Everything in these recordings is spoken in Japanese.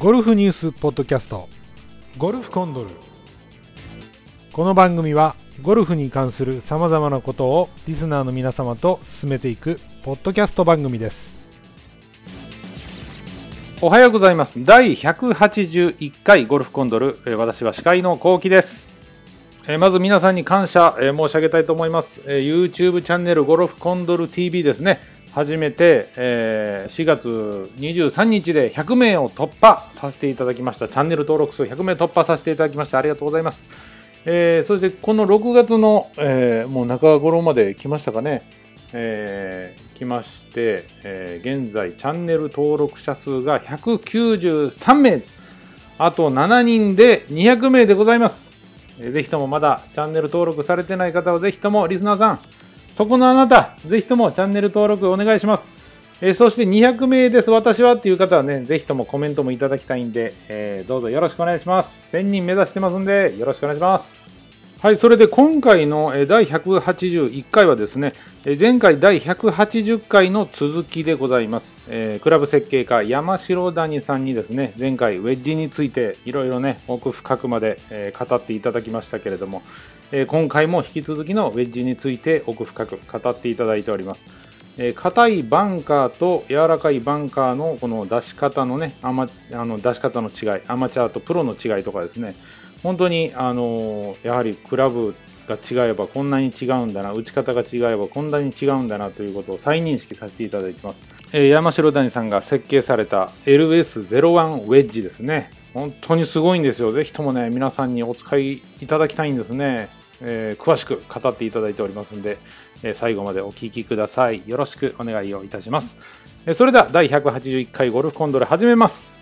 ゴルフニュースポッドキャスト。ゴルフコンドル。この番組はゴルフに関するさまざまなことをリスナーの皆様と進めていくポッドキャスト番組です。おはようございます。第181回ゴルフコンドル。えー私は司会のこうきです。えーまず皆さんに感謝、えー申し上げたいと思います、えー YouTube チャンネルゴルフコンドル TV ですね初めて、えー4月23日で100名を突破させていただきました。チャンネル登録数100名突破させていただきましてありがとうございます、えーそしてこの6月の、えーもう中頃まで来ましたかね、えー来まして、えー現在チャンネル登録者数が193名。あと7人で200名でございます。えーぜひともまだチャンネル登録されてない方はぜひともリスナーさんそこのあなたぜひともチャンネル登録お願いします、えーそして200名です。私はっていう方はねぜひともコメントもいただきたいんで、えーどうぞよろしくお願いします。1000人目指してますんでよろしくお願いします。はい、それで今回の第181回はですね、前回第180回の続きでございます。えークラブ設計家山城谷さんにですね、前回ウェッジについていろいろね、奥深くまで、語っていただきましたけれども、え今回も引き続きのウェッジについて奥深く語っていただいております。えー硬いバンカーと柔らかいバンカーのこの出し方のね、アマあの出し方の違い、アマチュアとプロの違いとかですね、本当に、あのーやはりクラブが違えばこんなに違うんだな打ち方が違えばこんなに違うんだなということを再認識させていただいてます、えー山城谷さんが設計された LS01 ウェッジですね。本当にすごいんですよ。ぜひともね皆さんにお使いいただきたいんですね、えー詳しく語っていただいておりますんで、えー最後までお聞きください。よろしくお願いをいたします、えーそれでは第181回ゴルフコンドル始めます。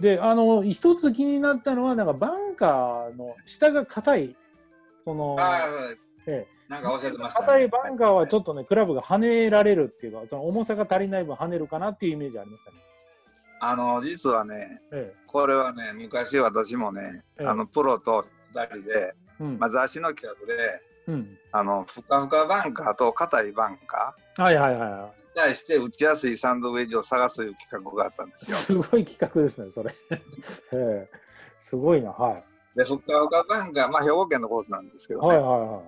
で、あの、一つ気になったのは、なんかバンカーの下が硬い、その、ああ、ええなんかおっしゃってました、ね。硬いバンカーはちょっとね、クラブが跳ねられるっていうか、その重さが足りない分跳ねるかなっていうイメージありましたね。あの、実はね、えこれはね、昔私もね、ええあの、プロと二人で、え。うん。まあ、雑誌の企画で、うん。あの、ふかふかバンカーと硬いバンカはいはいはいはーに対して打ちやすいサンドウェッジを探すという企画があったんでい。すよ。すごい企画ですね、それ。ええ。すごいな、はい。で、ふかふかバンカー、まあ、兵庫県のコースなんですけどね、はいはいは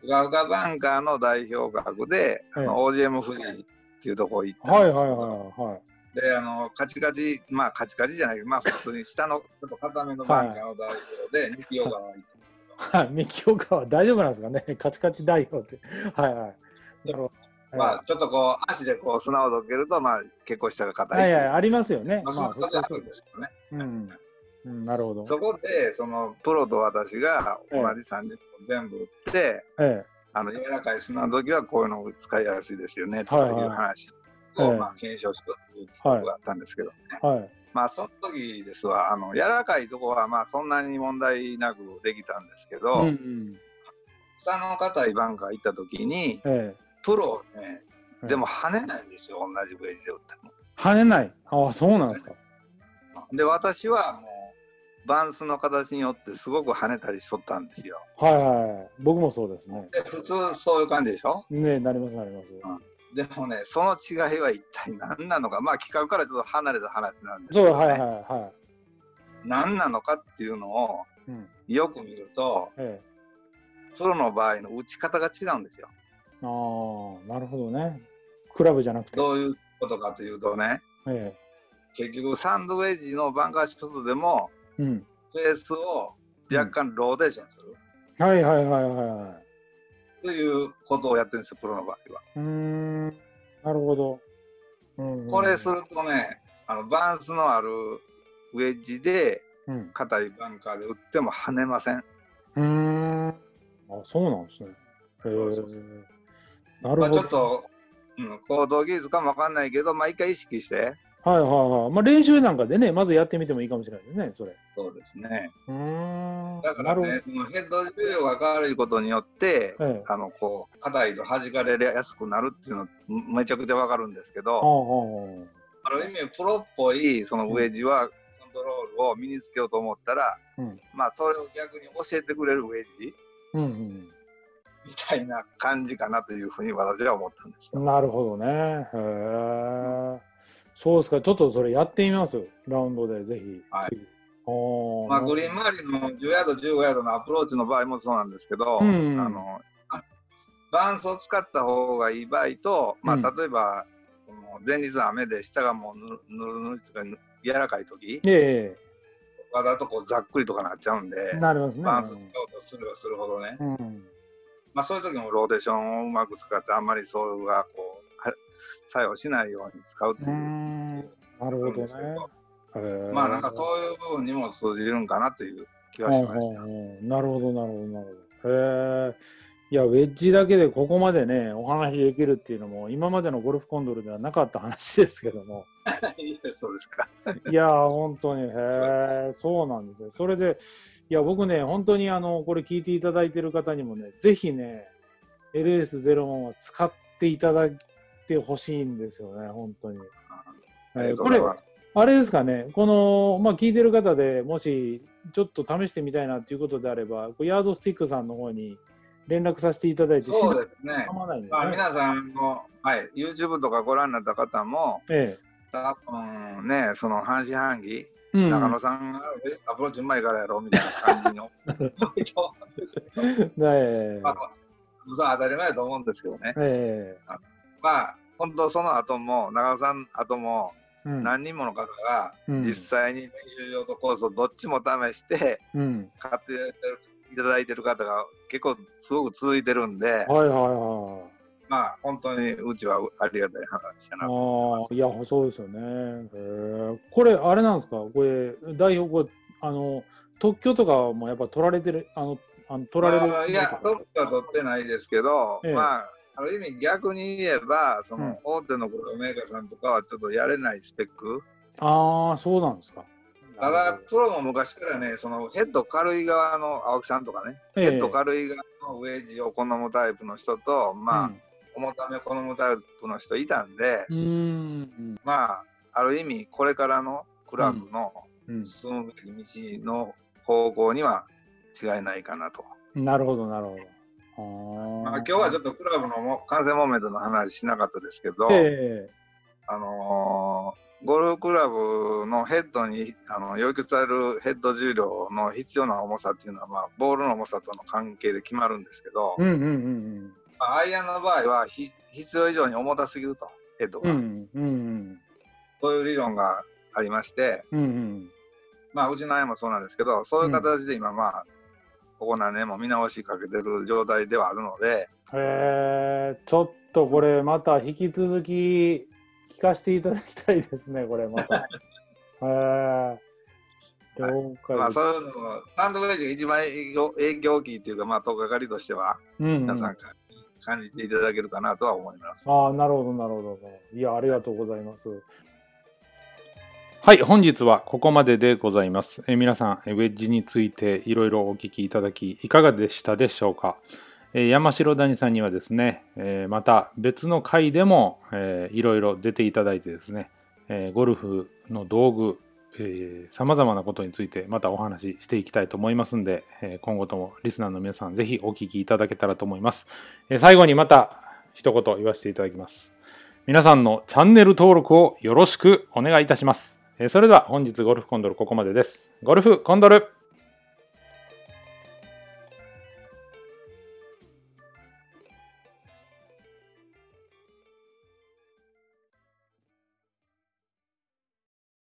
ふかふかバンカーの代表格で、あの、OGM フリーっていうところ行っい。はいはいはいはい。で、あの、カチカチ、まあ、カチカチじゃないけど、まあ、普通に下のちょっと硬めのバンカーの代表で、三木洋川行ったはい、三木岡は大丈夫なんですかね、カチカチ代表って。はいはい。なるほど。まあ、ちょっとこう、足でこう砂をどけると、まあ、結構下が硬い。はいはい、ありますよね。まあ、そまあ、ういうですけどね。うん。うん、なるほど。そこで、その、プロと私が同じ30分全部打って、えあの、柔らかい砂の時はこういうのを使いやすいですよね、とはいはいいう話を、ええまあ、検証しようという企画があったんですけどね。え。はい。まあ、その時ですわ、あの、柔らかいとこは、まあ、そんなに問題なくできたんですけうど、んうん。下の硬いバンカー行った時に、えプロね、え。でも跳ねないんですよ、同じウェッジで打っても。跳ねない。ああ、そうなんですか。で、私はもう、バンスの形によってすごく跳ねたりしとったんですよ。はいはい。僕もそうですね。で、普通そういう感じでしょ？ねなりますなります。でもね、その違いは一体何なのか、まあ企画からちょっと離れた話なんですけそう、ど、ね、はいはいは何なのかっていうのをい。うん。よく見ると、ええ。プロの場合の打ち方が違うんですよ。ああ、なるほどね。クラブじゃなくて。どういうことかというとね、え結局サンドウェッジのバンカーショットでも、え。うん。フェースを若干ローテーションする、はいはいはいはいはい。ということをやってるんですよ、プロの場合は。うーん。なるほど。うんうんこれするとね、あのバンスのあるウェッジでうん。硬いバンカーで打っても跳ねません。うーん。あ、そうなんですね。へえ。なるまあ、ほど。ちょっと、うん、行動技術かもわかんないけど、まあ一回意識して、はいはいはい。まあ練習なんかでね、まずやってみてもいいかもしれないですね、それ。そうですね。うーん。だからね、そのヘッド重量が変わることによって、ほど。ええ。あのこう硬いと弾かれやすくなるっていうのめちゃくちゃわかるんですけど、ある意味プロっぽいそのウェッジはコントロールを身につけようと思ったら、うんまあそれを逆に教えてくれるウェッジうんうんみたいな感じかなというふうに私は思ったんですよ。なるほどね。へえ。そうですか。ちょっとそれやってみます。ラウンドでぜひ。はいまあ、グリーン周りの10ヤード、15ヤードのアプローチの場合もそうなんですけど、うんあのあバンスを使った方がいい場合と、まあ、うん例えば、この前日雨で下がもうぬるぬるぬる柔らかい時えとかだとこうざっくりとかなっちゃうんで、えなりますね。バンス使おうとすればするほどね、うん。まあ、そういう時もローテーションをうまく使って、あんまりそれがこうは作用しないように使うってういう。ん。なるほどね。まあなんかそういう部分にも通じるんかなという気はしました。なるほど、なるほど、なるほど。へえ。いや、ウェッジだけでここまでね、お話できるっていうのも、今までのゴルフコンドルではなかった話ですけども。そうですか。いやー、本当に、へえ、そうなんですよ。それで、いや、僕ね、本当にあの、これ聞いていただいてる方にもね、ぜひね、LS01 は使っていただいてほしいんですよね、本当に。これ。あれですかね、この、まあ、聞いてる方でもし、ちょっと試してみたいなということであれば、ヤードスティックさんの方に連絡させていただいて、そうですね。すまあ、ね。皆さんも、はい、YouTube とかご覧になった方も、え多分ね、その半信半疑、え。うん、中野さんがえアプローチうまいからやろみたいな感じの、多いと思うんですけどええまあ、当たり前だと思うんですけどね。えまあ、本当その後も、中野さん後も、何人もの方がうん実際に練習場とコースをどっちも試してうん。買っていただいてる方が結構すごく続いてるんで、はいはいはい。まあ本当にうちはありがたい話やな。ああ、いや、そうですよね。へえこれ、あれなんですか？これ、代表、これ、あの、特許とかもやっぱ取られてる、あの、あの取られるまあいや、特許は取ってないですけど、ええまあ、ある意味逆に言えば、そうんの大手のメーカーさんとかはちょっとやれないスペック。ああ、そうなんですか。ただ、プロも昔からね、そのヘッド軽い側の青木さんとかね、ええヘッド軽い側のウェッジを好むタイプの人と、まあ、重ためを好むタイプの人いたんで、うん、うん。まあ、ある意味、これからのクラブのうん進むべき道の方向には違いないかなと。うん。なるほど、なるほど。あまあ、今日はちょっとクラブのも完成モーメントの話しなかったですけど、えあのーゴルフクラブのヘッドにあの要求されるヘッド重量の必要な重さっていうのは、まあ、ボールの重さとの関係で決まるんですけど、えうん、うん、うん、まあ、アイアンの場合はひ必要以上に重たすぎると、ヘッドが。うん。うん、うん、そういう理論がありまして、うん。うん、まあ、うちのアイアンもそうなんですけど、そういう形で今、まあ、ここ何年も見直しかけてる状態ではあるので、へえちょっとこれ、また引き続き聞かせていただきたいですね、これ、また。へ え了解まあ。そういうのを、サンドウェッジが一番影響影響大きいっていうか、まあ、とっかかりとしては、うん皆さんか感じていただけるかなとは思います。ああ、なるほど、なるほど。いや、ありがとうございます。はい、本日はここまででございます。え皆さん、ウェッジについていろいろお聞きいただき、いかがでしたでしょうか？え山城谷さんにはですね、えまた別の回でも、いろいろ出ていただいてですね、えゴルフの道具、さまざまなことについてまたお話ししていきたいと思いますんで、え今後ともリスナーの皆さんぜひお聞きいただけたらと思います。え最後にまた一言言わせていただきます。皆さんのチャンネル登録をよろしくお願いいたします。えそれでは本日ゴルフコンドルここまでです。ゴルフコンドル